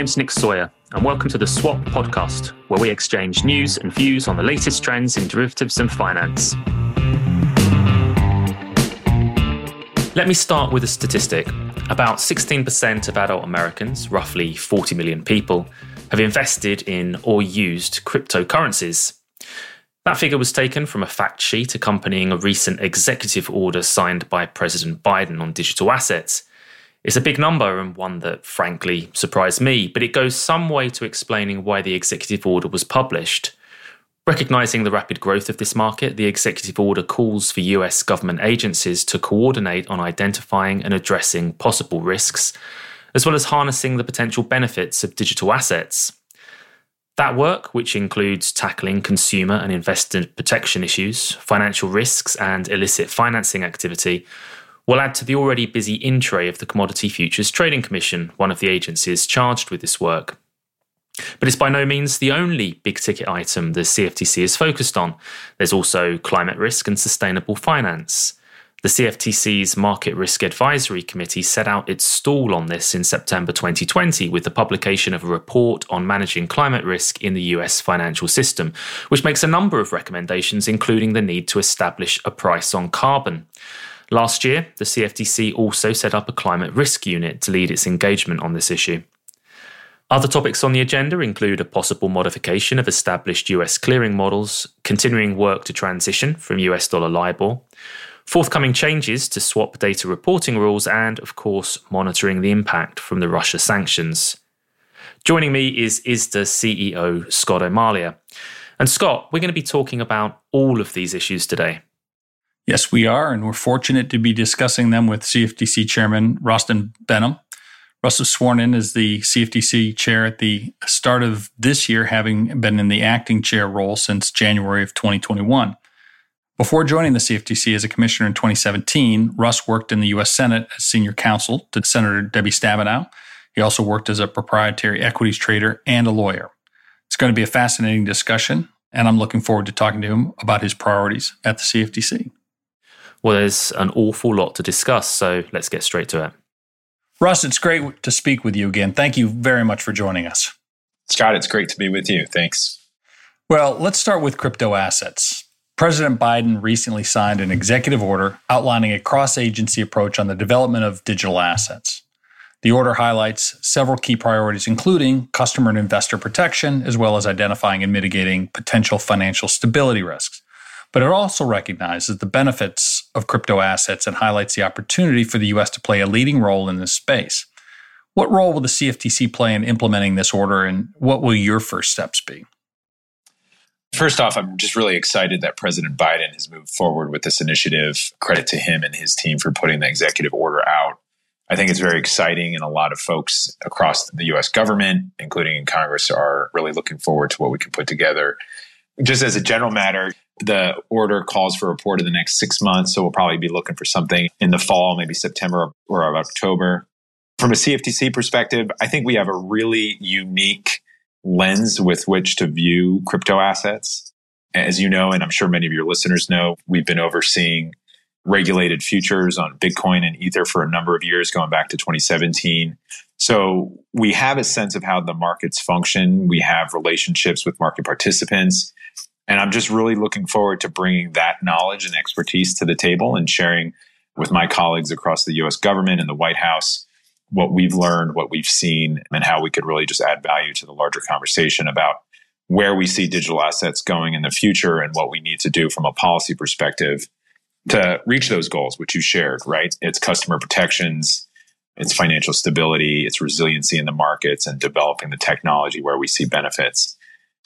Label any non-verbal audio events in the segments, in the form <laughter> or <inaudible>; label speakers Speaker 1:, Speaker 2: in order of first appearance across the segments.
Speaker 1: name's Nick Sawyer, and welcome to the Swap Podcast, where we exchange news and views on the latest trends in derivatives and finance. Let me start with a statistic. About 16% of adult Americans, roughly 40 million people, have invested in or used cryptocurrencies. That figure was taken from a fact sheet accompanying a recent executive order signed by President Biden on digital assets. It's a big number and one that frankly surprised me, but it goes some way to explaining why the executive order was published. Recognizing the rapid growth of this market, the executive order calls for US government agencies to coordinate on identifying and addressing possible risks, as well as harnessing the potential benefits of digital assets. That work, which includes tackling consumer and investor protection issues, financial risks, and illicit financing activity, will add to the already busy in tray of the Commodity Futures Trading Commission, one of the agencies charged with this work. But it's by no means the only big ticket item the CFTC is focused on. There's also climate risk and sustainable finance. The CFTC's Market Risk Advisory Committee set out its stall on this in September 2020 with the publication of a report on managing climate risk in the US financial system, which makes a number of recommendations, including the need to establish a price on carbon. Last year, the CFTC also set up a climate risk unit to lead its engagement on this issue. Other topics on the agenda include a possible modification of established US clearing models, continuing work to transition from US dollar LIBOR, forthcoming changes to swap data reporting rules, and, of course, monitoring the impact from the Russia sanctions. Joining me is ISDA CEO Scott O'Malley. And Scott, we're going to be talking about all of these issues today.
Speaker 2: Yes, we are, and we're fortunate to be discussing them with CFTC Chairman Rostin Behnam. Russ was sworn in as the CFTC chair at the start of this year, having been in the acting chair role since January of 2021. Before joining the CFTC as a commissioner in 2017, Russ worked in the U.S. Senate as senior counsel to Senator Debbie Stabenow. He also worked as a proprietary equities trader and a lawyer. It's going to be a fascinating discussion, and I'm looking forward to talking to him about his priorities at the CFTC.
Speaker 1: Well, there's an awful lot to discuss, so let's get straight to it.
Speaker 2: Russ, it's great to speak with you again. Thank you very much for joining us.
Speaker 3: Scott, it's great to be with you. Thanks.
Speaker 2: Well, let's start with crypto assets. President Biden recently signed an executive order outlining a cross agency approach on the development of digital assets. The order highlights several key priorities, including customer and investor protection, as well as identifying and mitigating potential financial stability risks but it also recognizes the benefits of crypto assets and highlights the opportunity for the U.S. to play a leading role in this space. What role will the CFTC play in implementing this order, and what will your first steps be?
Speaker 3: First off, I'm just really excited that President Biden has moved forward with this initiative. Credit to him and his team for putting the executive order out. I think it's very exciting, and a lot of folks across the US government, including in Congress, are really looking forward to what we can put together. Just as a general matter, the order calls for a report in the next six months. So we'll probably be looking for something in the fall, maybe September or October. From a CFTC perspective, I think we have a really unique lens with which to view crypto assets. As you know, and I'm sure many of your listeners know, we've been overseeing regulated futures on Bitcoin and Ether for a number of years, going back to 2017. So we have a sense of how the markets function. We have relationships with market participants. And I'm just really looking forward to bringing that knowledge and expertise to the table and sharing with my colleagues across the US government and the White House what we've learned, what we've seen, and how we could really just add value to the larger conversation about where we see digital assets going in the future and what we need to do from a policy perspective to reach those goals, which you shared, right? It's customer protections, it's financial stability, it's resiliency in the markets, and developing the technology where we see benefits.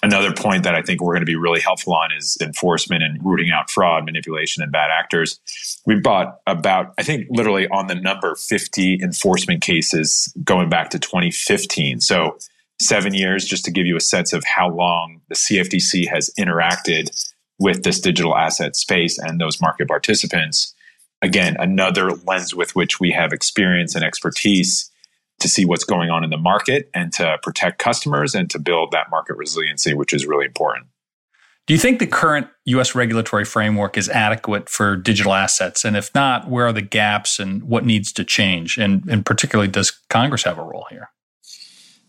Speaker 3: Another point that I think we're going to be really helpful on is enforcement and rooting out fraud, manipulation, and bad actors. We've brought about, I think, literally on the number 50 enforcement cases going back to 2015. So, seven years, just to give you a sense of how long the CFTC has interacted with this digital asset space and those market participants. Again, another lens with which we have experience and expertise to see what's going on in the market and to protect customers and to build that market resiliency, which is really important.
Speaker 2: Do you think the current US regulatory framework is adequate for digital assets? And if not, where are the gaps and what needs to change? And, and particularly, does Congress have a role here?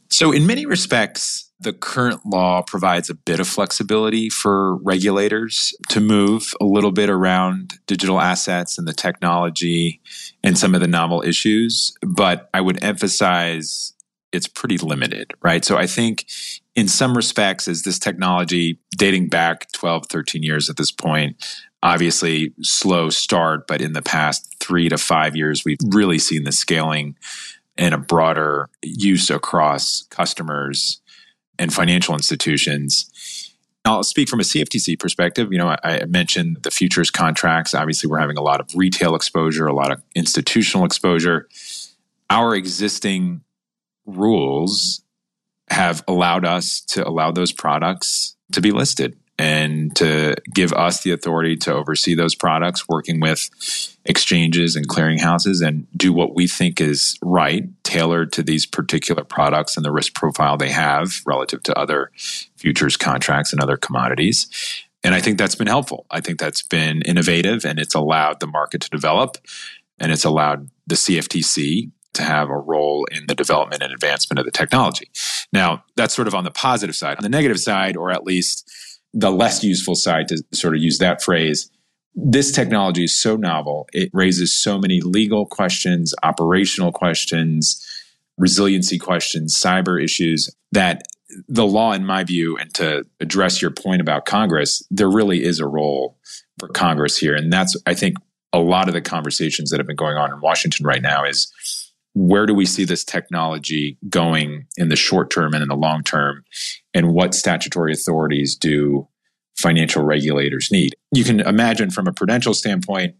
Speaker 3: So, in many respects, the current law provides a bit of flexibility for regulators to move a little bit around digital assets and the technology and some of the novel issues. But I would emphasize it's pretty limited, right? So I think in some respects, as this technology dating back 12, 13 years at this point, obviously slow start, but in the past three to five years, we've really seen the scaling and a broader use across customers and financial institutions. I'll speak from a CFTC perspective. You know, I, I, mentioned the futures contracts. Obviously, we're having a lot of retail exposure, a lot of institutional exposure. Our existing rules have allowed us to allow those products to be listed and to give us the authority to oversee those products, working with exchanges and clearinghouses and do what we think is right, tailored to these particular products and the risk profile they have relative to other futures contracts and other commodities. And I think that's been helpful. I think that's been innovative and it's allowed the market to develop and it's allowed the CFTC to have a role in the development and advancement of the technology. Now, that's sort of on the positive side. On the negative side, or at least the less useful side to sort of use that phrase, this technology is so novel. It raises so many legal questions, operational questions, resiliency questions, cyber issues that the law, in my view, and to address your point about Congress, there really is a role for Congress here. And that's, I think, a lot of the conversations that have been going on in Washington right now is where do we see this technology going in the short term and in the long term? And what statutory authorities do financial regulators need? You can imagine from a prudential standpoint,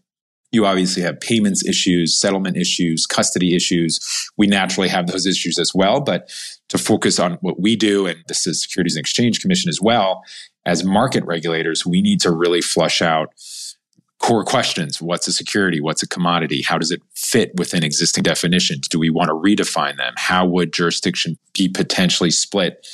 Speaker 3: you obviously have payments issues, settlement issues, custody issues. We naturally have those issues as well. But to focus on what we do, and this is Securities and Exchange Commission as well, as market regulators, we need to really flush out core questions. What's a security? What's a commodity? How does it fit within existing definitions? Do we want to redefine them? How would jurisdiction be potentially split?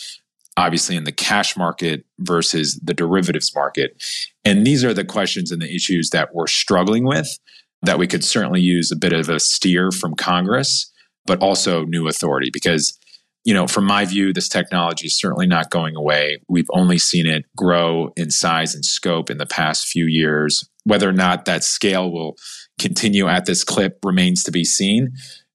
Speaker 3: Obviously, in the cash market versus the derivatives market. And these are the questions and the issues that we're struggling with that we could certainly use a bit of a steer from Congress, but also new authority because you know, from my view, this technology is certainly not going away. We've only seen it grow in size and scope in the past few years. Whether or not that scale will continue at this clip remains to be seen.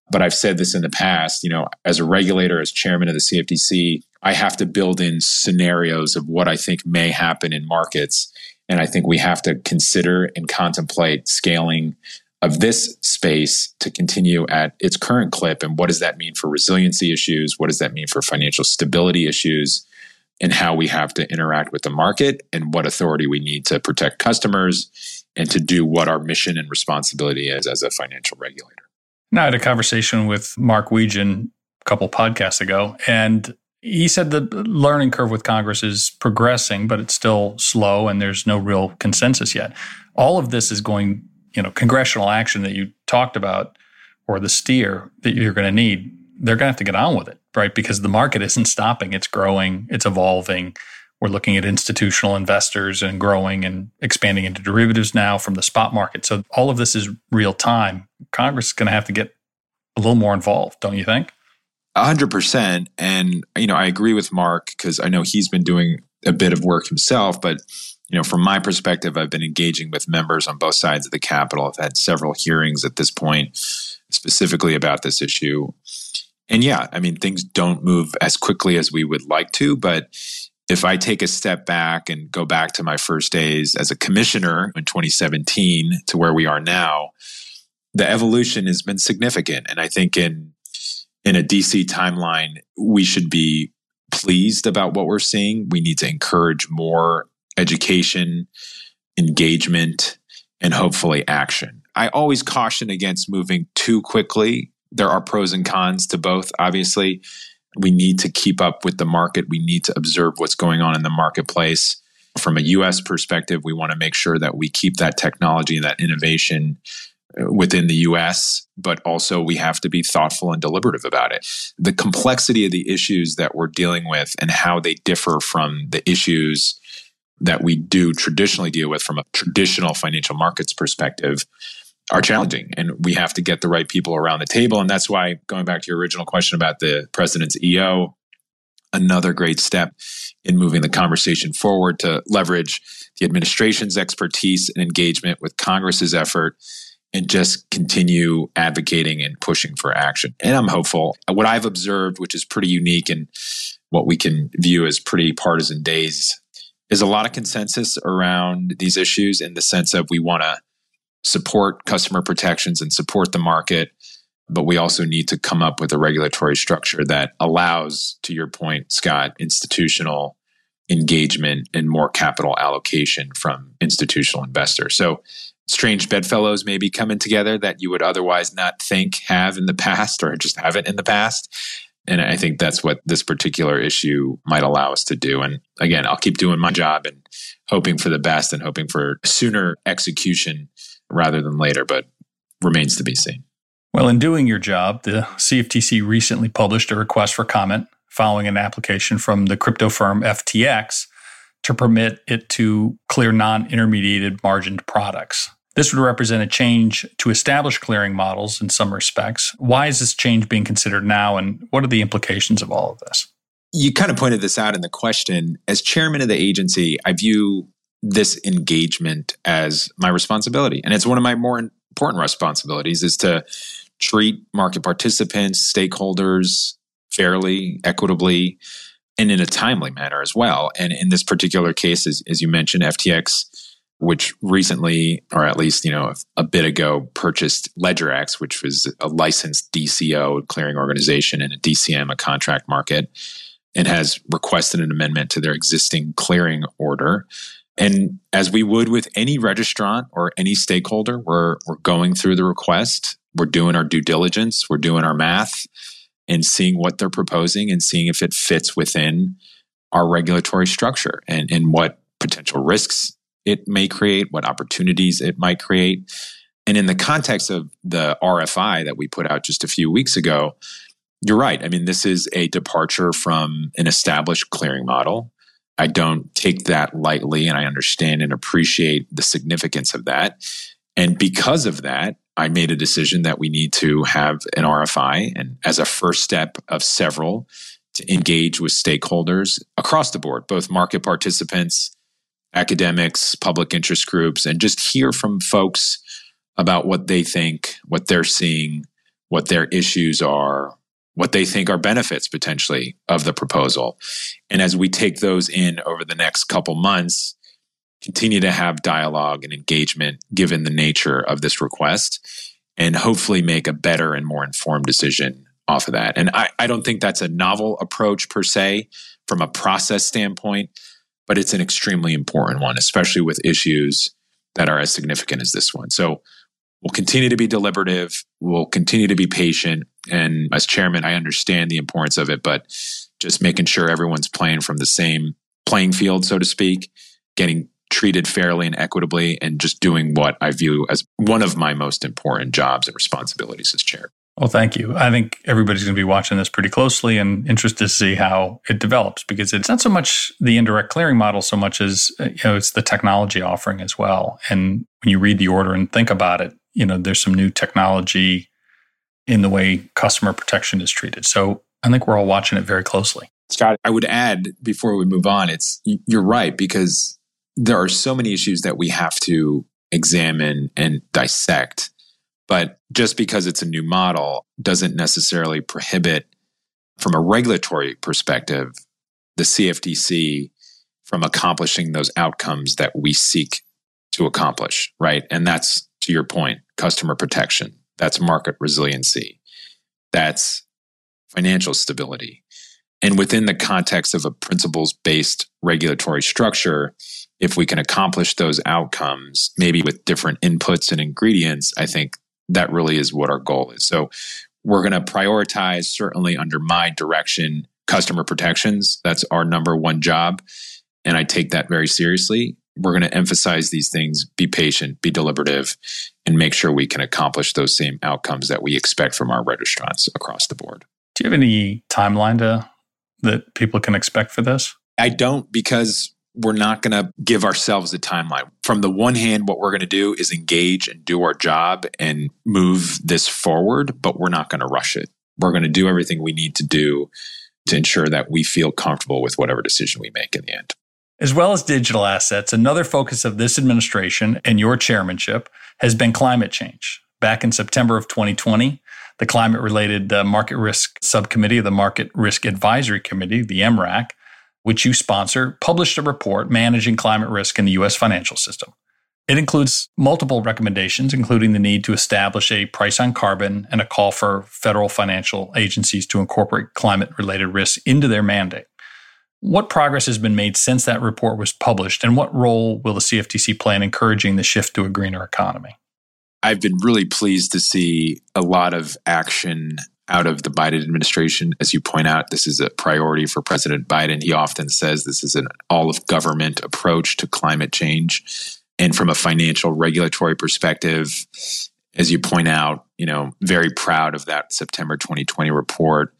Speaker 3: But I've said this in the past, you know, as a regulator, as chairman of the CFTC, I have to build in scenarios of what I think may happen in markets. And I think we have to consider and contemplate scaling of this space to continue at its current clip. And what does that mean for resiliency issues? What does that mean for financial stability issues? And how we have to interact with the market and what authority we need to protect customers and to do what our mission and responsibility is as a financial regulator.
Speaker 2: Now, I had a conversation with Mark Wiegand a couple podcasts ago, and he said the learning curve with Congress is progressing, but it's still slow and there's no real consensus yet. All of this is going you know congressional action that you talked about or the steer that you're going to need they're going to have to get on with it right? Because the market isn't stopping it's growing it's evolving. We're looking at institutional investors and growing and expanding into derivatives now from the spot market. So all of this is real time. Congress is going to have to get a little more involved don't you think?
Speaker 3: 100% and you know i agree with mark because i know he's been doing a bit of work himself but you know, from my perspective, I've been engaging with members on both sides of the Capitol. I've had several hearings at this point specifically about this issue. And yeah, I mean, things don't move as quickly as we would like to, but if I take a step back and go back to my first days as a commissioner in 2017 to where we are now, the evolution has been significant. And I think in in a DC timeline, we should be pleased about what we're seeing. We need to encourage more education, engagement, and hopefully action. I always caution against moving too quickly. There are pros and cons to both, obviously. We need to keep up with the market. We need to observe what's going on in the marketplace. From a US perspective, we want to make sure that we keep that technology and that innovation uh, within the US, but also we have to be thoughtful and deliberative about it. The complexity of the issues that we're dealing with and how they differ from the issues that we do traditionally deal with from a traditional financial markets perspective are challenging and we have to get the right people around the table and that's why going back to your original question about the president's eo another great step in moving the conversation forward to leverage the administration's expertise and engagement with Congress's effort and just continue advocating and pushing for action. And I'm hopeful. What I've observed, which is pretty unique and what we can view as pretty partisan days, is a lot of consensus around these issues in the sense of we want to support customer protections and support the market. But we also need to come up with a regulatory structure that allows, to your point, Scott, institutional engagement and more capital allocation from institutional investors. So strange bedfellows may be coming together that you would otherwise not think have in the past or just haven't in the past. And I think that's what this particular issue might allow us to do. And again, I'll keep doing my job and hoping for the best and hoping for sooner execution rather than later, but remains to be seen.
Speaker 2: Well, in doing your job, the CFTC recently published a request for comment following an application from the crypto firm FTX to permit it to clear non intermediated margined products. This would represent a change to established clearing models in some respects. Why is this change being considered now, and what are the implications of all of this?
Speaker 3: You kind of pointed this out in the question. As chairman of the agency, I view this engagement as my responsibility. And it's one of my more important responsibilities is to treat market participants, stakeholders, fairly, equitably, and in a timely manner as well. And in this particular case, as, as you mentioned, FTX, which recently, or at least, you know, a, bit ago, purchased LedgerX, which was a licensed DCO clearing organization and a DCM, a contract market, and has requested an amendment to their existing clearing order. And as we would with any registrant or any stakeholder, we're, we're going through the request. We're doing our due diligence. We're doing our math and seeing what they're proposing and seeing if it fits within our regulatory structure and, and what potential risks it may create, what opportunities it might create. And in the context of the RFI that we put out just a few weeks ago, you're right. I mean, this is a departure from an established clearing model. I don't take that lightly, and I understand and appreciate the significance of that. And because of that, I made a decision that we need to have an RFI and as a first step of several to engage with stakeholders across the board, both market participants, academics, public interest groups, and just hear from folks about what they think, what they're seeing, what their issues are, what they think are benefits potentially of the proposal. And as we take those in over the next couple months, continue to have dialogue and engagement given the nature of this request and hopefully make a better and more informed decision off of that. And I, I don't think that's a novel approach per se from a process standpoint, but it's an extremely important one, especially with issues that are as significant as this one. So we'll continue to be deliberative. We'll continue to be patient. And as chairman, I understand the importance of it, but just making sure everyone's playing from the same playing field, so to speak, getting treated fairly and equitably and just doing what I view as one of my most important jobs and responsibilities as chair.
Speaker 2: Well, thank you. I think everybody's going to be watching this pretty closely and interested to see how it develops because it's not so much the indirect clearing model so much as uh, you know it's the technology offering as well. And when you read the order and think about it, you know there's some new technology in the way customer protection is treated. So I think we're all watching it very closely.
Speaker 3: Scott, I would add before we move on, it's you're right because there are so many issues that we have to examine and dissect. But just because it's a new model doesn't necessarily prohibit, from a regulatory perspective, the CFTC from accomplishing those outcomes that we seek to accomplish, right? And that's, to your point, customer protection. That's market resiliency. That's financial stability. And within the context of a principles based regulatory structure, if we can accomplish those outcomes, maybe with different inputs and ingredients, I think that really is what our goal is. So we're going to prioritize, certainly under my direction, customer protections. That's our number one job. And I take that very seriously. We're going to emphasize these things, be patient, be deliberative, and make sure we can accomplish those same outcomes that we expect from our registrants across the board.
Speaker 2: Do you have any timeline to, that people can expect for this?
Speaker 3: I don't because we're not going to give ourselves a timeline. From the one hand, what we're going to do is engage and do our job and move this forward, but we're not going to rush it. We're going to do everything we need to do to ensure that we feel comfortable with whatever decision we make in the end.
Speaker 2: As well as digital assets, another focus of this administration and your chairmanship has been climate change. Back in September of 2020, the climate related uh, market risk subcommittee of the Market Risk Advisory Committee, the MRAC, which you sponsor, published a report managing climate risk in the U.S. financial system. It includes multiple recommendations, including the need to establish a price on carbon and a call for federal financial agencies to incorporate climate related risks into their mandate. What progress has been made since that report was published, and what role will the CFTC play in encouraging the shift to a greener economy?
Speaker 3: I've been really pleased to see a lot of action out of the Biden administration. As you point out, this is a priority for President Biden. He often says this is an all of government approach to climate change. And from a financial regulatory perspective, as you point out, you know, very proud of that September 2020 report.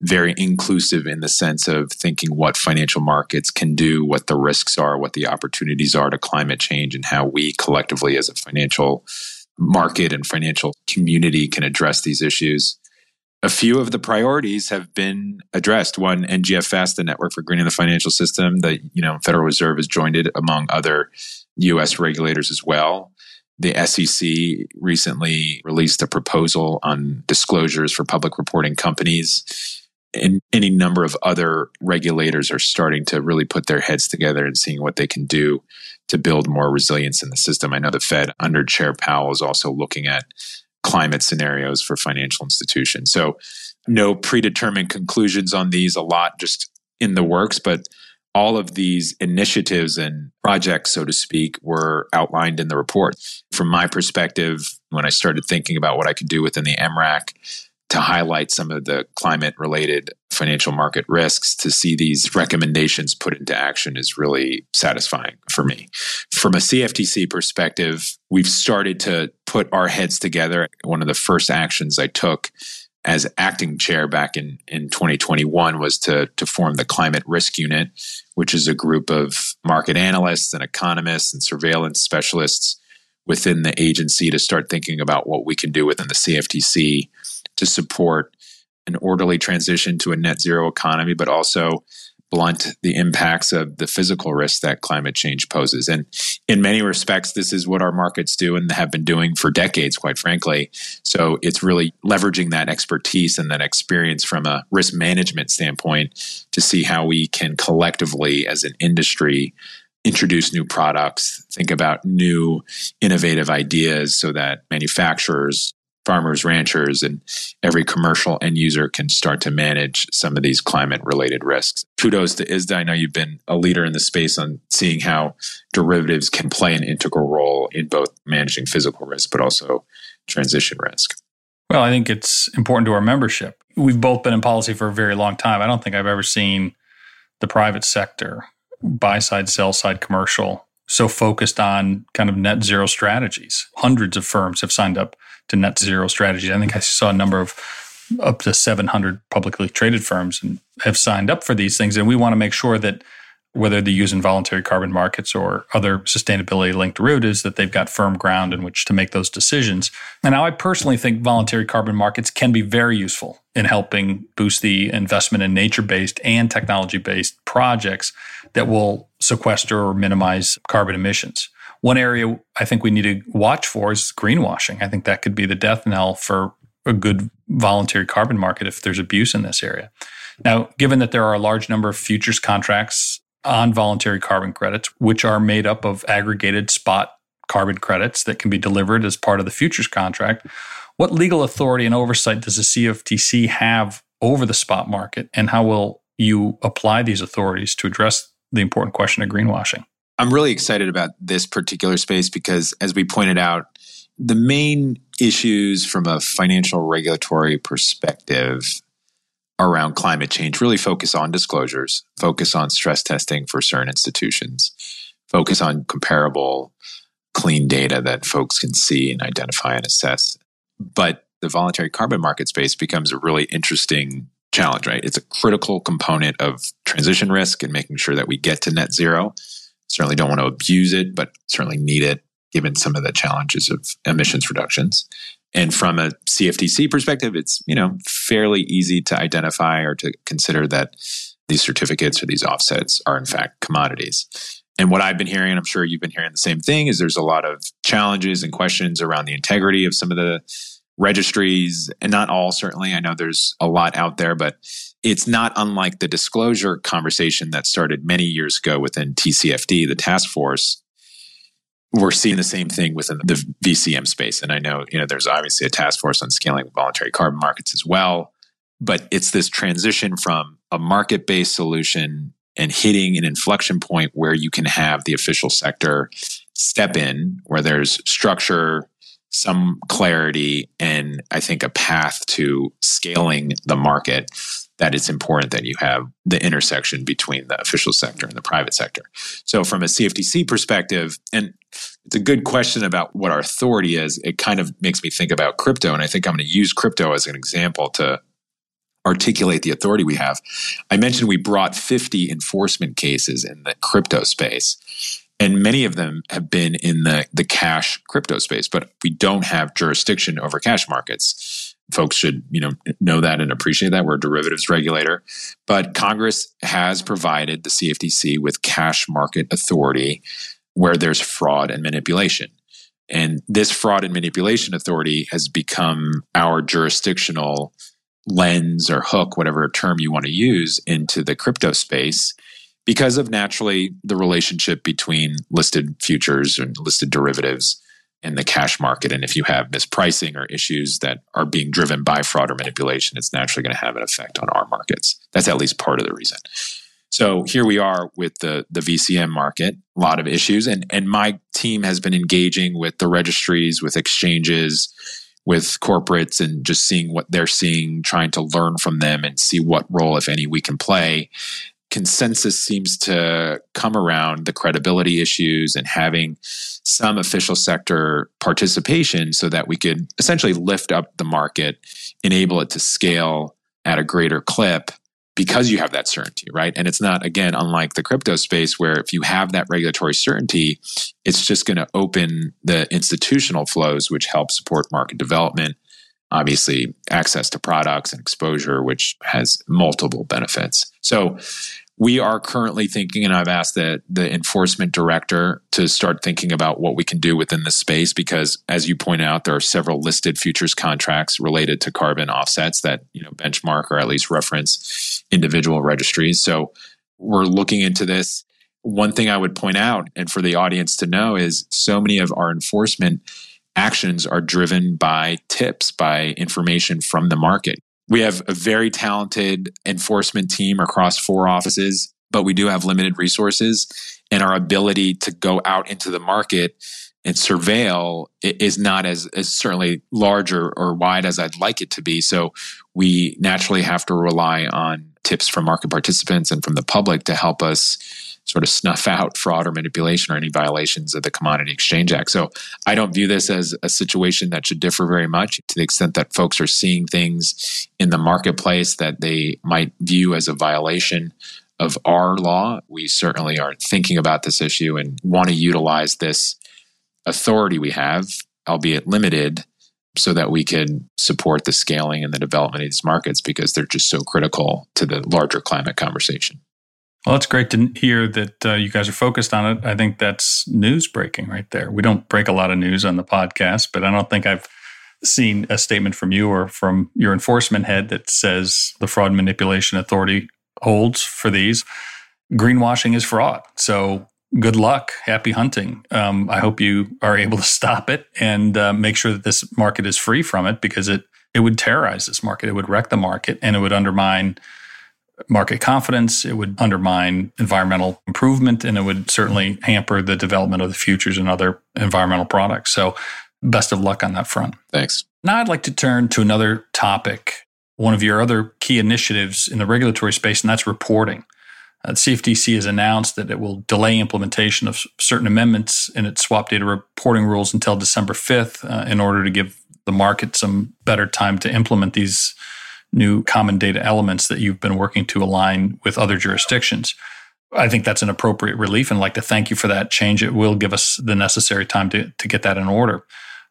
Speaker 3: Very inclusive in the sense of thinking what financial markets can do, what the risks are, what the opportunities are to climate change, and how we collectively as a financial market and financial community can address these issues. A few of the priorities have been addressed. One, NGFS, the Network for Greening the Financial System, the you know Federal Reserve has joined it among other U.S. regulators as well. The SEC recently released a proposal on disclosures for public reporting companies. And any number of other regulators are starting to really put their heads together and seeing what they can do to build more resilience in the system. I know the Fed under Chair Powell is also looking at climate scenarios for financial institutions. So, no predetermined conclusions on these, a lot just in the works, but all of these initiatives and projects, so to speak, were outlined in the report. From my perspective, when I started thinking about what I could do within the MRAC to highlight some of the climate related financial market risks, to see these recommendations put into action is really satisfying for me. From a CFTC perspective, we've started to put our heads together. One of the first actions I took as acting chair back in, in 2021 was to, to form the climate risk unit, which is a group of market analysts and economists and surveillance specialists within the agency to start thinking about what we can do within the CFTC to support an orderly transition to a net zero economy, but also blunt the impacts of the physical risks that climate change poses. And in many respects, this is what our markets do and have been doing for decades, quite frankly. So it's really leveraging that expertise and that experience from a risk management standpoint to see how we can collectively, as an industry, introduce new products, think about new innovative ideas so that manufacturers farmers, ranchers, and every commercial end user can start to manage some of these climate related risks. Kudos to ISDA. I know you've been a leader in the space on seeing how derivatives can play an integral role in both managing physical risk, but also transition risk.
Speaker 2: Well, I think it's important to our membership. We've both been in policy for a very long time. I don't think I've ever seen the private sector, buy side, sell side, commercial, so focused on kind of net zero strategies. Hundreds of firms have signed up to net zero strategies. I think I saw a number of up to 700 publicly traded firms and have signed up for these things. And we want to make sure that whether they use using voluntary carbon markets or other sustainability linked derivatives, that they've got firm ground in which to make those decisions. And now I personally think voluntary carbon markets can be very useful in helping boost the investment in nature based and technology based projects that will sequester or minimize carbon emissions. One area I think we need to watch for is greenwashing. I think that could be the death knell for a good voluntary carbon market if there's abuse in this area. Now, given that there are a large number of futures contracts on voluntary carbon credits, which are made up of aggregated spot carbon credits that can be delivered as part of the futures contract, what legal authority and oversight does the CFTC have over the spot market, and how will you apply these authorities to address the important question of greenwashing?
Speaker 3: I'm really excited about this particular space because, as we pointed out, the main issues from a financial regulatory perspective around climate change really focus on disclosures, focus on stress testing for certain institutions, focus on comparable, clean data that folks can see and identify and assess. But the voluntary carbon market space becomes a really interesting challenge, right? It's a critical component of transition risk and making sure that we get to net zero certainly don't want to abuse it, but certainly need it given some of the challenges of emissions reductions. And from a CFTC perspective, it's, you know, fairly easy to identify or to consider that these certificates or these offsets are in fact commodities. And what I've been hearing, and I'm sure you've been hearing the same thing, is there's a lot of challenges and questions around the integrity of some of the registries, and not all, certainly. I know there's a lot out there, but it's not unlike the disclosure conversation that started many years ago within TCFD, the task force. We're seeing the same thing within the VCM space. And I know, you know, there's obviously a task force on scaling voluntary carbon markets as well. But it's this transition from a market based solution and hitting an inflection point where you can have the official sector step in, where there's structure, some clarity, and I think a path to scaling the market. That it's important that you have the intersection between the official sector and the private sector. So, from a CFTC perspective, and it's a good question about what our authority is. It kind of makes me think about crypto, and I think I'm going to use crypto as an example to articulate the authority we have. I mentioned we brought 50 enforcement cases in the crypto space. And many of them have been in the, the cash crypto space, but we don't have jurisdiction over cash markets. Folks should, you know, know that and appreciate that. We're a derivatives regulator. But Congress has provided the CFTC with cash market authority where there's fraud and manipulation. And this fraud and manipulation authority has become our jurisdictional lens or hook, whatever term you want to use, into the crypto space because of naturally the relationship between listed futures and listed derivatives and the cash market. And if you have mispricing or issues that are being driven by fraud or manipulation, it's naturally going to have an effect on our markets. That's at least part of the reason. So here we are with the the VCM market, a lot of issues, and and my team has been engaging with the registries, with exchanges, with corporates and just seeing what they're seeing, trying to learn from them and see what role, if any, we can play. Consensus seems to come around the credibility issues and having some official sector participation so that we could essentially lift up the market, enable it to scale at a greater clip because you have that certainty, right? And it's not, again, unlike the crypto space where if you have that regulatory certainty, it's just going to open the institutional flows, which help support market development. Obviously, access to products and exposure, which has multiple benefits. So, we are currently thinking, and I've asked the, the enforcement director to start thinking about what we can do within the space because, as you point out, there are several listed futures contracts related to carbon offsets that you know benchmark or at least reference individual registries. So we're looking into this. One thing I would point out, and for the audience to know, is so many of our enforcement actions are driven by tips, by information from the market. We have a very talented enforcement team across four offices, but we do have limited resources and our ability to go out into the market and surveil is not as, as certainly large or, or wide as I'd like it to be. So we naturally have to rely on tips from market participants and from the public to help us sort of snuff out fraud or manipulation or any violations of the Commodity Exchange Act. So I don't view this as a situation that should differ very much to the extent that folks are seeing things in the marketplace that they might view as a violation of our law. We certainly are thinking about this issue and want to utilize this authority we have, albeit limited, so that we can support the scaling and the development of these markets because they're just so critical to the larger climate conversation.
Speaker 2: Well, it's great to hear that uh, you guys are focused on it. I think that's news breaking right there. We don't break a lot of news on the podcast, but I don't think I've seen a statement from you or from your enforcement head that says the Fraud Manipulation Authority holds for these. Greenwashing is fraud. So good luck. Happy hunting. Um, I hope you are able to stop it and uh, make sure that this market is free from it because it, it would terrorize this market. It would wreck the market and it would undermine market confidence. It would undermine environmental improvement and it would certainly hamper the development of the futures and other environmental products. So, best of luck on that front.
Speaker 3: Thanks.
Speaker 2: Now, I'd like to turn to another topic, one of your other key initiatives in the regulatory space, and that's reporting. Uh, CFTC has announced that it will delay implementation of certain amendments in its swap data reporting rules until December 5th uh, in order to give the market some better time to implement these new common data elements that you've been working to align with other jurisdictions. I think that's an appropriate relief and I'd like to thank you for that change. It will give us the necessary time to, to get that in order.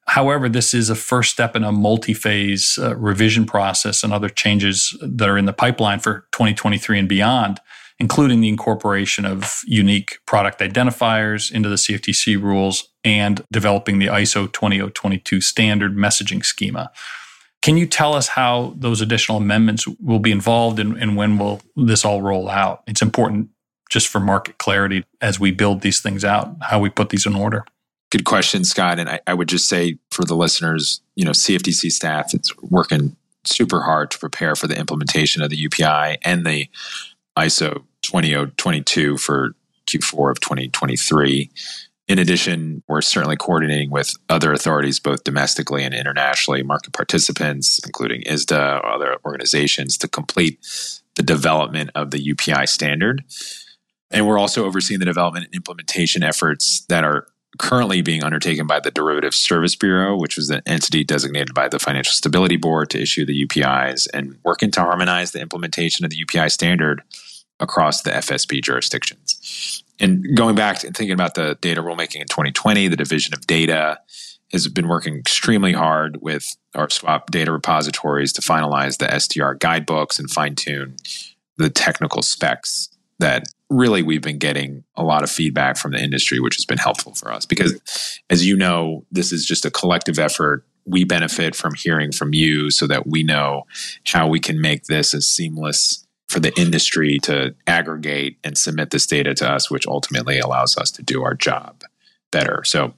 Speaker 2: However, this is a first step in a multi phase uh, revision process and other changes that are in the pipeline for 2023 and beyond, including the incorporation of unique product identifiers into the CFTC rules and developing the ISO 20022 standard messaging schema. Can you tell us how those additional amendments will be involved and, and when will this all roll out? It's important just for market clarity as we build these things out, how we put these in order.
Speaker 3: Good question, Scott. And I, I would just say for the listeners, you know, CFTC staff is working super hard to prepare for the implementation of the UPI and the ISO 20022 for Q4 of 2023. In addition, we're certainly coordinating with other authorities, both domestically and internationally, market participants, including ISDA other organizations, to complete the development of the UPI standard. And we're also overseeing the development and implementation efforts that are currently being undertaken by the Derivative Service Bureau, which was an entity designated by the Financial Stability Board to issue the UPIs, and working to harmonize the implementation of the UPI standard across the FSB jurisdictions. And going back and thinking about the data rulemaking in 2020, the Division of Data has been working extremely hard with our swap data repositories to finalize the SDR guidebooks and fine tune the technical specs that really we've been getting a lot of feedback from the industry, which has been helpful for us. Because as you know, this is just a collective effort. We benefit from hearing from you so that we know how we can make this as seamless for the industry to aggregate and submit this data to us, which ultimately allows us to do our job better. So,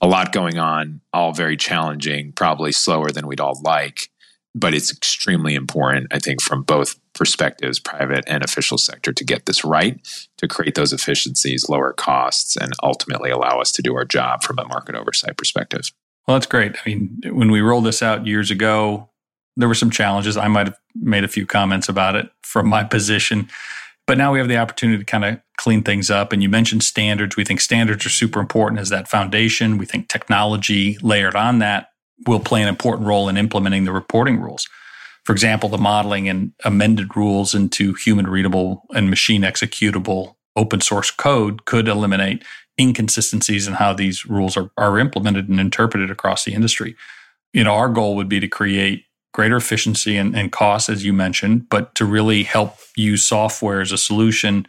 Speaker 3: a lot going on, all very challenging, probably slower than we'd all like but it's extremely important, I think, from both perspectives, private and official sector, to get this right, to create those efficiencies, lower costs, and ultimately allow us to do our job from a market oversight perspective.
Speaker 2: Well, that's great. I mean, when we rolled this out years ago, there were some challenges. I might have made a few comments about it from my mm-hmm. position, but now we have the opportunity to kind of clean things up. And you mentioned standards. We think standards are super important as that foundation. We think technology layered on that will play an important role in implementing the reporting rules. For example, the modeling and amended rules into human readable and machine executable open source code could eliminate inconsistencies in how these rules are, are implemented and interpreted across the industry. You know, our goal would be to create greater efficiency and, and cost, as you mentioned, but to really help use software as a solution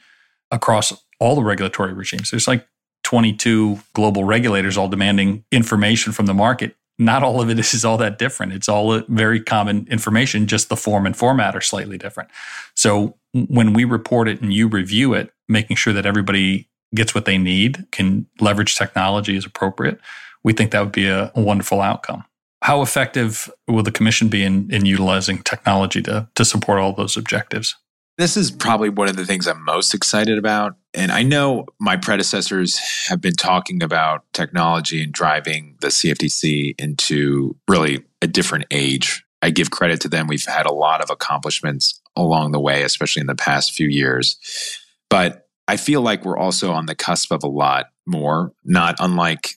Speaker 2: across all the regulatory regimes. There's like 22 global regulators all demanding information from the market not all of it <laughs> is all that different. It's all very common information, just the form and format are slightly different. So when we report it and you review it, making sure that everybody gets what they need, can leverage technology as appropriate, we think that would be a, a wonderful outcome. How effective will the commission be in, in utilizing technology to, to support all those objectives?
Speaker 3: This is probably one of the things I'm most excited about. And I know my predecessors have been talking about technology and driving the CFTC into really a different age. I give credit to them. We've had a lot of accomplishments along the way, especially in the past few years. But I feel like we're also on the cusp of a lot more, not unlike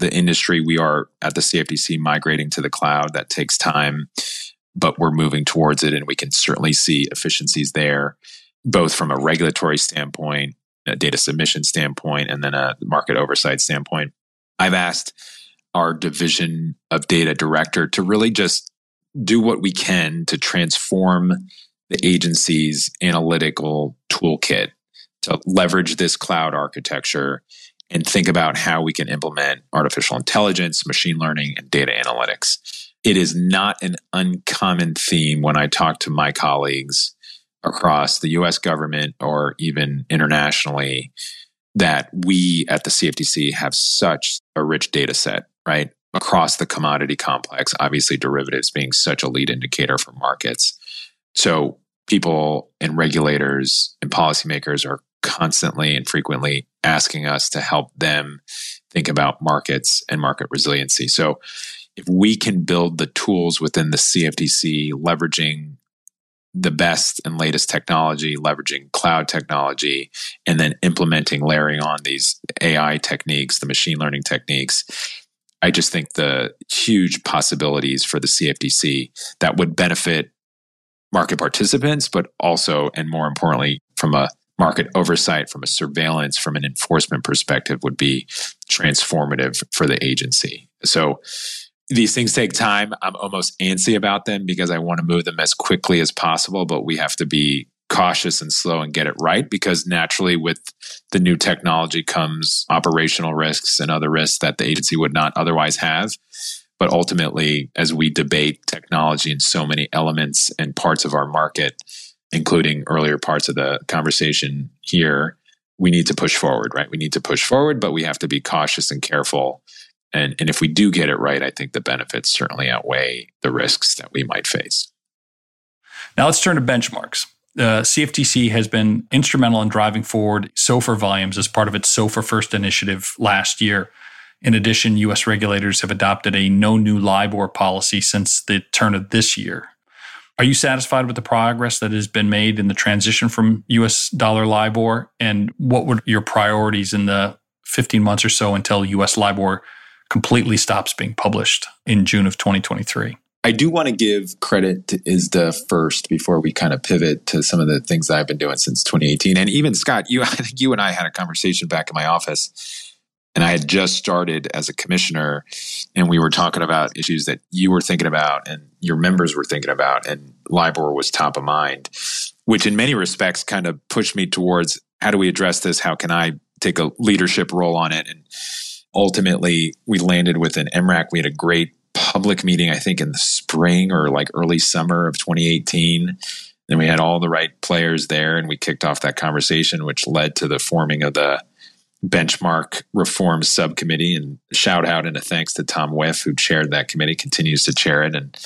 Speaker 3: the industry we are at the CFTC migrating to the cloud. That takes time but we're moving towards it and we can certainly see efficiencies there, both from a regulatory standpoint, a data submission standpoint, and then a market oversight standpoint. I've asked our division of data director to really just do what we can to transform the agency's analytical toolkit to leverage this cloud architecture and think about how we can implement artificial intelligence, machine learning, and data analytics it is not an uncommon theme when I talk to my colleagues across the US government or even internationally that we at the CFTC have such a rich data set, right? Across the commodity complex, obviously derivatives being such a lead indicator for markets. So people and regulators and policymakers are constantly and frequently asking us to help them think about markets and market resiliency. So if we can build the tools within the CFTC, leveraging the best and latest technology, leveraging cloud technology, and then implementing, layering on these AI techniques, the machine learning techniques. I just think the huge possibilities for the CFTC that would benefit market participants, but also, and more importantly, from a market oversight, from a surveillance, from an enforcement perspective, would be transformative for the agency. So, these things take time. I'm almost antsy about them because I want to move them as quickly as possible, but we have to be cautious and slow and get it right because naturally with the new technology comes operational risks and other risks that the agency would not otherwise have. But ultimately, as we debate technology in so many elements and parts of our market, including earlier parts of the conversation here, we need to push forward, right? We need to push forward, but we have to be cautious and careful. And, and if we do get it right, I think the benefits certainly outweigh the risks that we might face.
Speaker 2: Now let's turn to benchmarks. Uh, the CFTC has been instrumental in driving forward SOFR volumes as part of its SOFR First initiative last year. In addition, U.S. regulators have adopted a no new LIBOR policy since the turn of this year. Are you satisfied with the progress that has been made in the transition from US dollar LIBOR? And what were your priorities in the 15 months or so until US LIBOR completely stops being published in June of 2023?
Speaker 3: I do want to give credit to ISDA first before we kind of pivot to some of the things I've been doing since 2018. And even Scott, you <laughs> I think you and I had a conversation back in my office and I had just started as a commissioner, and we were talking about issues that you were thinking about and your members were thinking about, and LIBOR was top of mind, which in many respects kind of pushed me towards how do we address this? How can I take a leadership role on it? And ultimately, we landed with an MRAC. We had a great public meeting, I think in the spring or like early summer of 2018. Then we had all the right players there, and we kicked off that conversation, which led to the forming of the benchmark reform subcommittee and shout out and a thanks to Tom Wipf, who chaired that committee, continues to chair it. And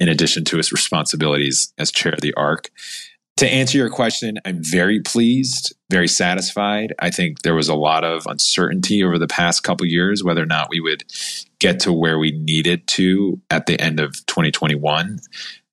Speaker 3: in addition to his responsibilities as chair of the ARRC. To answer your question, I'm very pleased, very satisfied. I think there was a lot of uncertainty over the past couple years whether or not we would get to where we needed to at the end of 2021,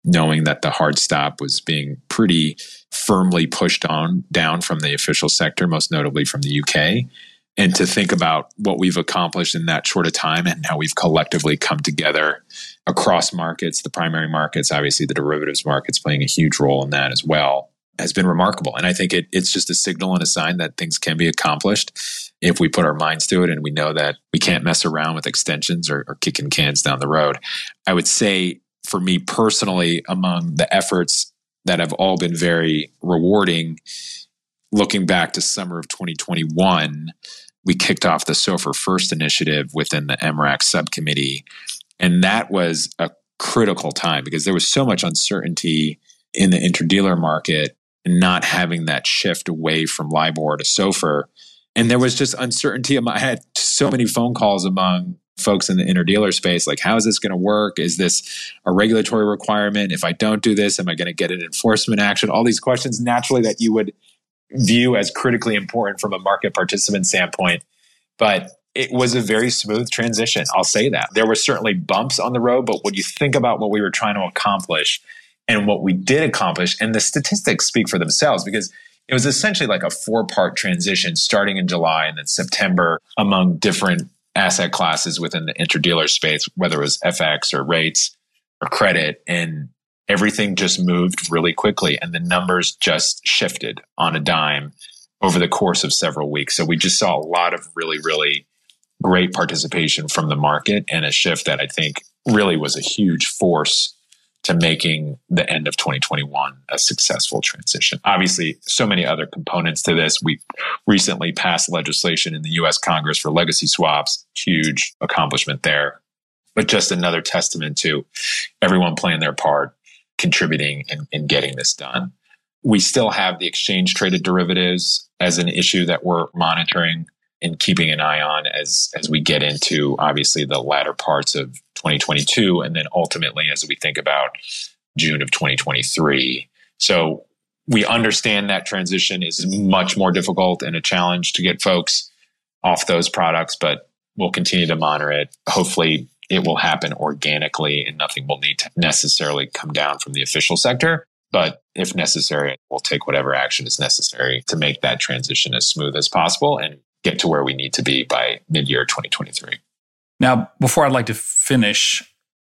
Speaker 3: knowing that the hard stop was being pretty firmly pushed on down from the official sector, most notably from the UK. And to think about what we've accomplished in that short a time and how we've collectively come together across markets, the primary markets, obviously the derivatives markets playing a huge role in that as well, has been remarkable. And I think it, it's just a signal and a sign that things can be accomplished if we put our minds to it and we know that we can't mess around with extensions or, or kicking cans down the road. I would say for me personally, among the efforts that have all been very rewarding. Looking back to summer of 2021, we kicked off the SOFR First initiative within the MRAC subcommittee. And that was a critical time because there was so much uncertainty in the interdealer market and not having that shift away from LIBOR to SOFR. And there was just uncertainty. I had so many phone calls among folks in the interdealer space like how is this going to work? Is this a regulatory requirement? If i don't do this am i going to get an enforcement action? All these questions naturally that you would view as critically important from a market participant standpoint. But it was a very smooth transition i'll say that. There were certainly bumps on the road but when you think about what we were trying to accomplish and what we did accomplish and the statistics speak for themselves because it was essentially like a four part transition starting in July and then September among different asset classes within the interdealer space, whether it was FX or rates or credit, and everything just moved really quickly and the numbers just shifted on a dime over the course of several weeks. So we just saw a lot of really, really great participation from the market and a shift that I think really was a huge force to making the end of 2021 a successful transition. Obviously, so many other components to this. We recently passed legislation in the US Congress for legacy swaps, huge accomplishment there. But just another testament to everyone playing their part, contributing in, in getting this done. We still have the exchange traded derivatives as an issue that we're monitoring and keeping an eye on as as we get into obviously the latter parts of 2022 and then ultimately as we think about June of 2023. So we understand that transition is much more difficult and a challenge to get folks off those products, but we'll continue to monitor it. Hopefully it will happen organically and nothing will need to necessarily come down from the official sector. But if necessary, we'll take whatever action is necessary to make that transition as smooth as possible and get to where we need to be by mid year 2023.
Speaker 2: Now, before I'd like to finish,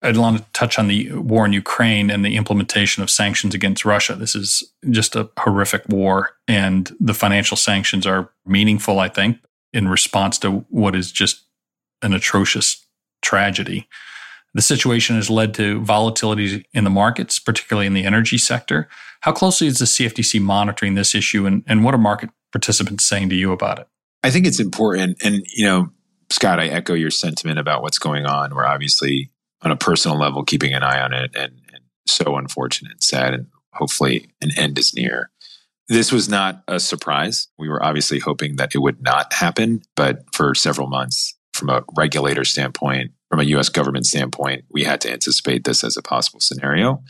Speaker 2: I'd want to touch on the war in Ukraine and the implementation of sanctions against Russia. This is just a horrific war, and the financial sanctions are meaningful, I think, in response to what is just an atrocious tragedy. The situation has led to volatility in the markets, particularly in the energy sector. How closely is the CFTC monitoring this issue and, and what are market participants saying to you about it?
Speaker 3: I think it's important. And, you know, Scott, I echo your sentiment about what's going on. We're obviously on a personal level keeping an eye on it and, and so unfortunate and sad. And hopefully an end is near. This was not a surprise. We were obviously hoping that it would not happen, but for several months, from a regulator standpoint, from a US government standpoint, we had to anticipate this as a possible scenario.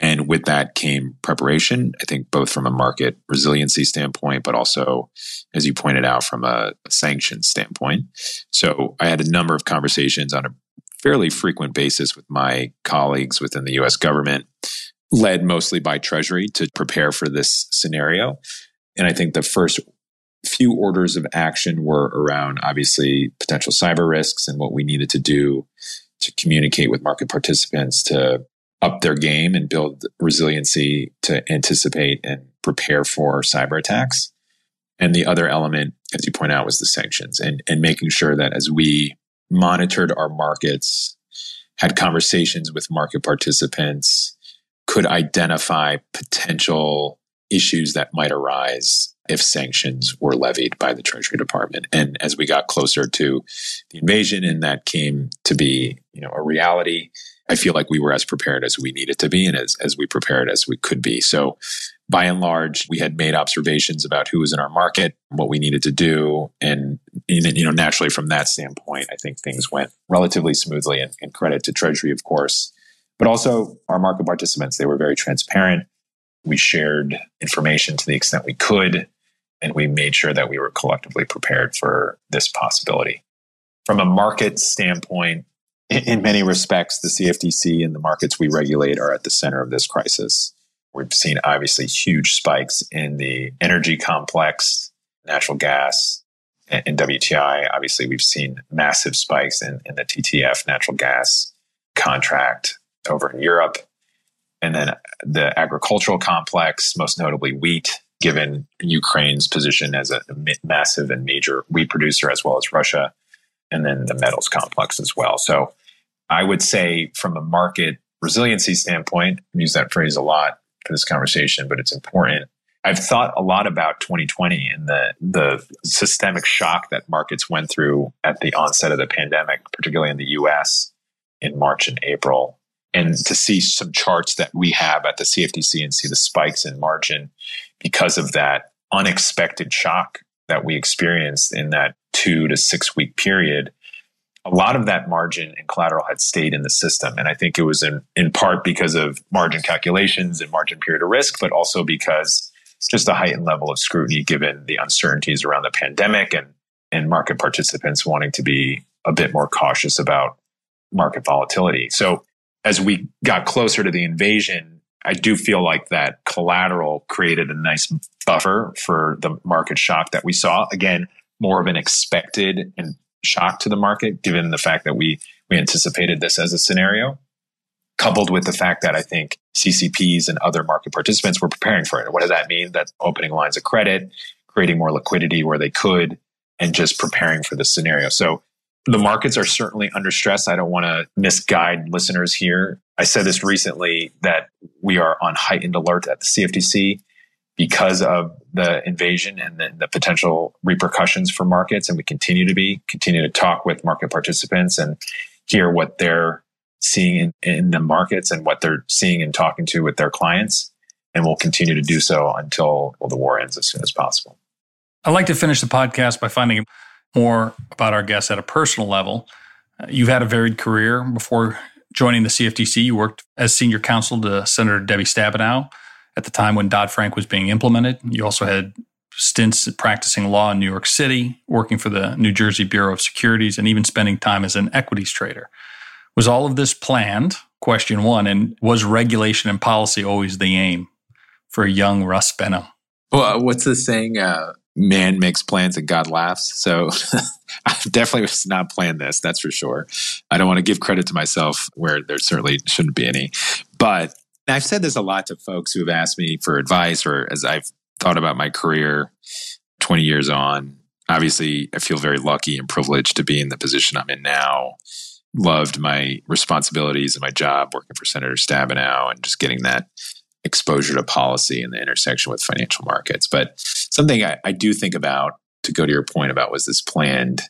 Speaker 3: And with that came preparation, I think both from a market resiliency standpoint, but also, as you pointed out, from a, a sanction standpoint. So I had a number of conversations on a fairly frequent basis with my colleagues within the US government, led mostly by Treasury to prepare for this scenario. And I think the first few orders of action were around obviously potential cyber risks and what we needed to do to communicate with market participants to up their game and build resiliency to anticipate and prepare for cyber attacks. And the other element, as you point out, was the sanctions and, and making sure that as we monitored our markets, had conversations with market participants, could identify potential issues that might arise if sanctions were levied by the Treasury Department. And as we got closer to the invasion and that came to be, you know, a reality, I feel like we were as prepared as we needed to be and as, as we prepared as we could be. So by and large, we had made observations about who was in our market, what we needed to do. And, you know, naturally from that standpoint, I think things went relatively smoothly and, and credit to Treasury, of course, but also our market participants. They were very transparent. We shared information to the extent we could and we made sure that we were collectively prepared for this possibility. From a market standpoint, in many respects, the CFTC and the markets we regulate are at the center of this crisis. We've seen obviously huge spikes in the energy complex, natural gas, and WTI. Obviously, we've seen massive spikes in, in the TTF natural gas contract over in Europe. And then the agricultural complex, most notably wheat, given Ukraine's position as a massive and major wheat producer, as well as Russia, and then the metals complex as well. So I would say, from a market resiliency standpoint, I use that phrase a lot for this conversation, but it's important. I've thought a lot about 2020 and the the systemic shock that markets went through at the onset of the pandemic, particularly in the US in March and April and to see some charts that we have at the CFTC and see the spikes in margin because of that unexpected shock that we experienced in that two to six week period. A lot of that margin and collateral had stayed in the system. And I think it was in, in part because of margin calculations and margin period of risk, but also because just a heightened level of scrutiny given the uncertainties around the pandemic and, and market participants wanting to be a bit more cautious about market volatility. So as we got closer to the invasion, I do feel like that collateral created a nice buffer for the market shock that we saw. Again, more of an expected and shock to the market, given the fact that we we anticipated this as a scenario, coupled with the fact that I think CCPs and other market participants were preparing for it. What does that mean? That opening lines of credit, creating more liquidity where they could, and just preparing for the scenario. So the markets are certainly under stress. I don't want to misguide listeners here. I said this recently that we are on heightened alert at the CFTC because of the invasion and the, the, potential repercussions for markets. And we continue to be, continue to talk with market participants and hear what they're seeing in, in the markets and what they're seeing and talking to with their clients. And we'll continue to do so until well, the war ends as soon as possible.
Speaker 2: I'd like to finish the podcast by finding more about our guests at a personal level. Uh, you've had a varied career. Before joining the CFTC, you worked as senior counsel to Senator Debbie Stabenow at the time when Dodd Frank was being implemented. You also had stints practicing law in New York City, working for the New Jersey Bureau of Securities, and even spending time as an equities trader. Was all of this planned? Question one. And was regulation and policy always the aim for young Russ Behnam?
Speaker 3: Well, what's the saying? Uh, man makes plans and God laughs. So <laughs> I definitely was not planned this, that's for sure. I don't want to give credit to myself where there certainly shouldn't be any. But I've said this a lot to folks who have asked me for advice or as I've thought about my career 20 years on. Obviously, I feel very lucky and privileged to be in the position I'm in now. loved my responsibilities and my job working for Senator Stabenow and just getting that exposure to policy and the intersection with financial markets. But something I, I do think about to go to your point about was this planned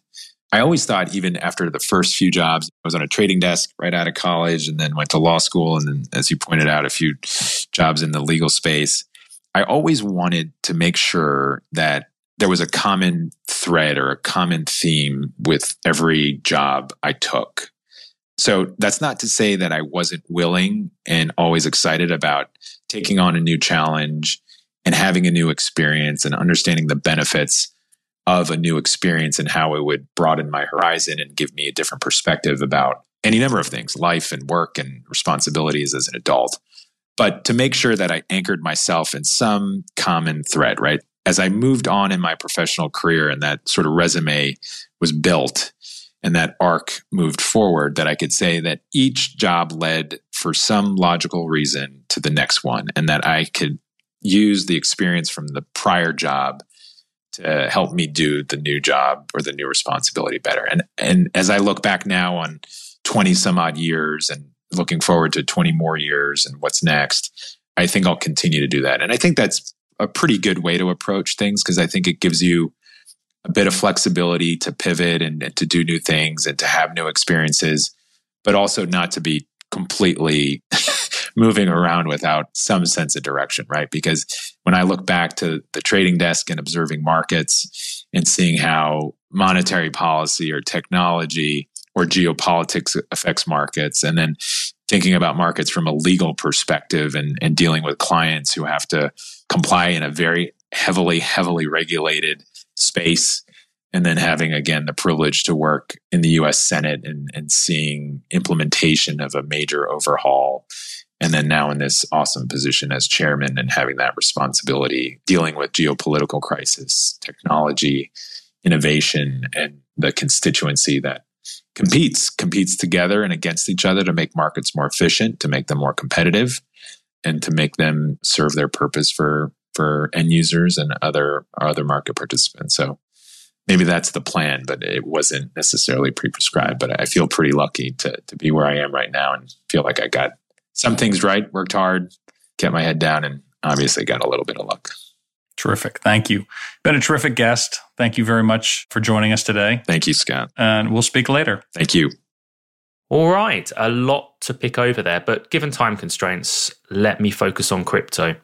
Speaker 3: I always thought, even after the first few jobs, I was on a trading desk right out of college and then went to law school. And then, as you pointed out, a few jobs in the legal space. I always wanted to make sure that there was a common thread or a common theme with every job I took. So that's not to say that I wasn't willing and always excited about taking on a new challenge and having a new experience and understanding the benefits of a new experience and how it would broaden my horizon and give me a different perspective about any number of things, life and work and responsibilities as an adult. But to make sure that I anchored myself in some common thread, right? As I moved on in my professional career and that sort of resume was built and that arc moved forward, that I could say that each job led for some logical reason to the next one and that I could use the experience from the prior job to help me do the new job or the new responsibility better. And and as I look back now on 20 some odd years and looking forward to 20 more years and what's next, I think I'll continue to do that. And I think that's a pretty good way to approach things because I think it gives you a bit of flexibility to pivot and, and to do new things and to have new experiences, but also not to be completely <laughs> moving around without some sense of direction, right? Because when I look back to the trading desk and observing markets and seeing how monetary policy or technology or geopolitics affects markets, and then thinking about markets from a legal perspective and, and dealing with clients who have to comply in a very heavily, heavily regulated space and then having again the privilege to work in the US Senate and, and seeing implementation of a major overhaul and then now in this awesome position as chairman and having that responsibility dealing with geopolitical crisis technology innovation and the constituency that competes competes together and against each other to make markets more efficient to make them more competitive and to make them serve their purpose for for end users and other other market participants. So maybe that's the plan but it wasn't necessarily pre-prescribed but i feel pretty lucky to to be where i am right now and feel like i got some things right, worked hard, kept my head down, and obviously got a little bit of luck.
Speaker 2: Terrific. Thank you. Been a terrific guest. Thank you very much for joining us today.
Speaker 3: Thank you, Scott.
Speaker 2: And we'll speak later.
Speaker 3: Thank you.
Speaker 1: All right, a lot to pick over there, but given time constraints, let me focus on crypto.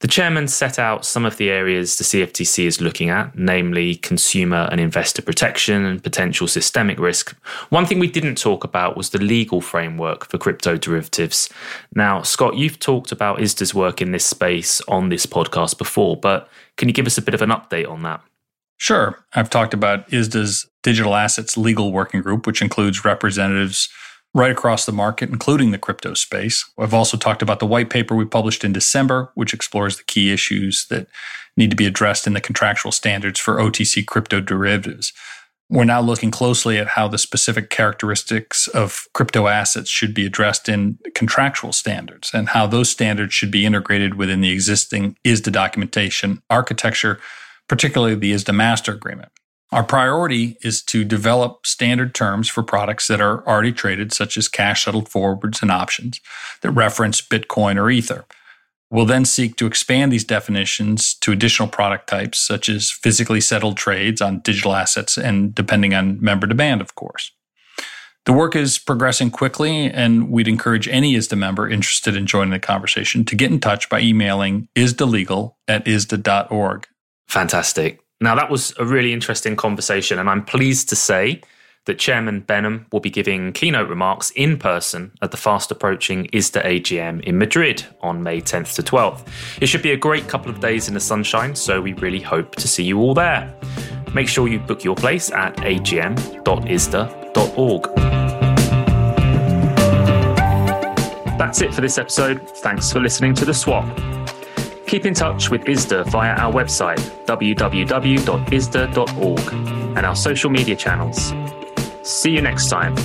Speaker 1: The chairman set out some of the areas the CFTC is looking at, namely consumer and investor protection and potential systemic risk. One thing we didn't talk about was the legal framework for crypto derivatives. Now, Scott, you've talked about ISDA's work in this space on this podcast before, but can you give us a bit of an update on that?
Speaker 2: Sure. I've talked about ISDA's digital assets legal working group, which includes representatives right across the market, including the crypto space. I've also talked about the white paper we published in December, which explores the key issues that need to be addressed in the contractual standards for OTC crypto derivatives. We're now looking closely at how the specific characteristics of crypto assets should be addressed in contractual standards and how those standards should be integrated within the existing ISDA documentation architecture, particularly the ISDA master agreement. Our priority is to develop standard terms for products that are already traded, such as cash settled forwards and options that reference Bitcoin or Ether. We'll then seek to expand these definitions to additional product types, such as physically settled trades on digital assets and depending on member demand, of course. The work is progressing quickly, and we'd encourage any ISDA member interested in joining the conversation to get in touch by emailing isdalegal at isda.org.
Speaker 1: Fantastic. Now, that was a really interesting conversation, and I'm pleased to say that Chairman Behnam will be giving keynote remarks in person at the fast approaching ISDA AGM in Madrid on May 10th to 12th. It should be a great couple of days in the sunshine, so we really hope to see you all there. Make sure you book your place at agm.isda.org. That's it for this episode. Thanks for listening to The Swap. Keep in touch with ISDA via our website, www.isda.org, and our social media channels. See you next time.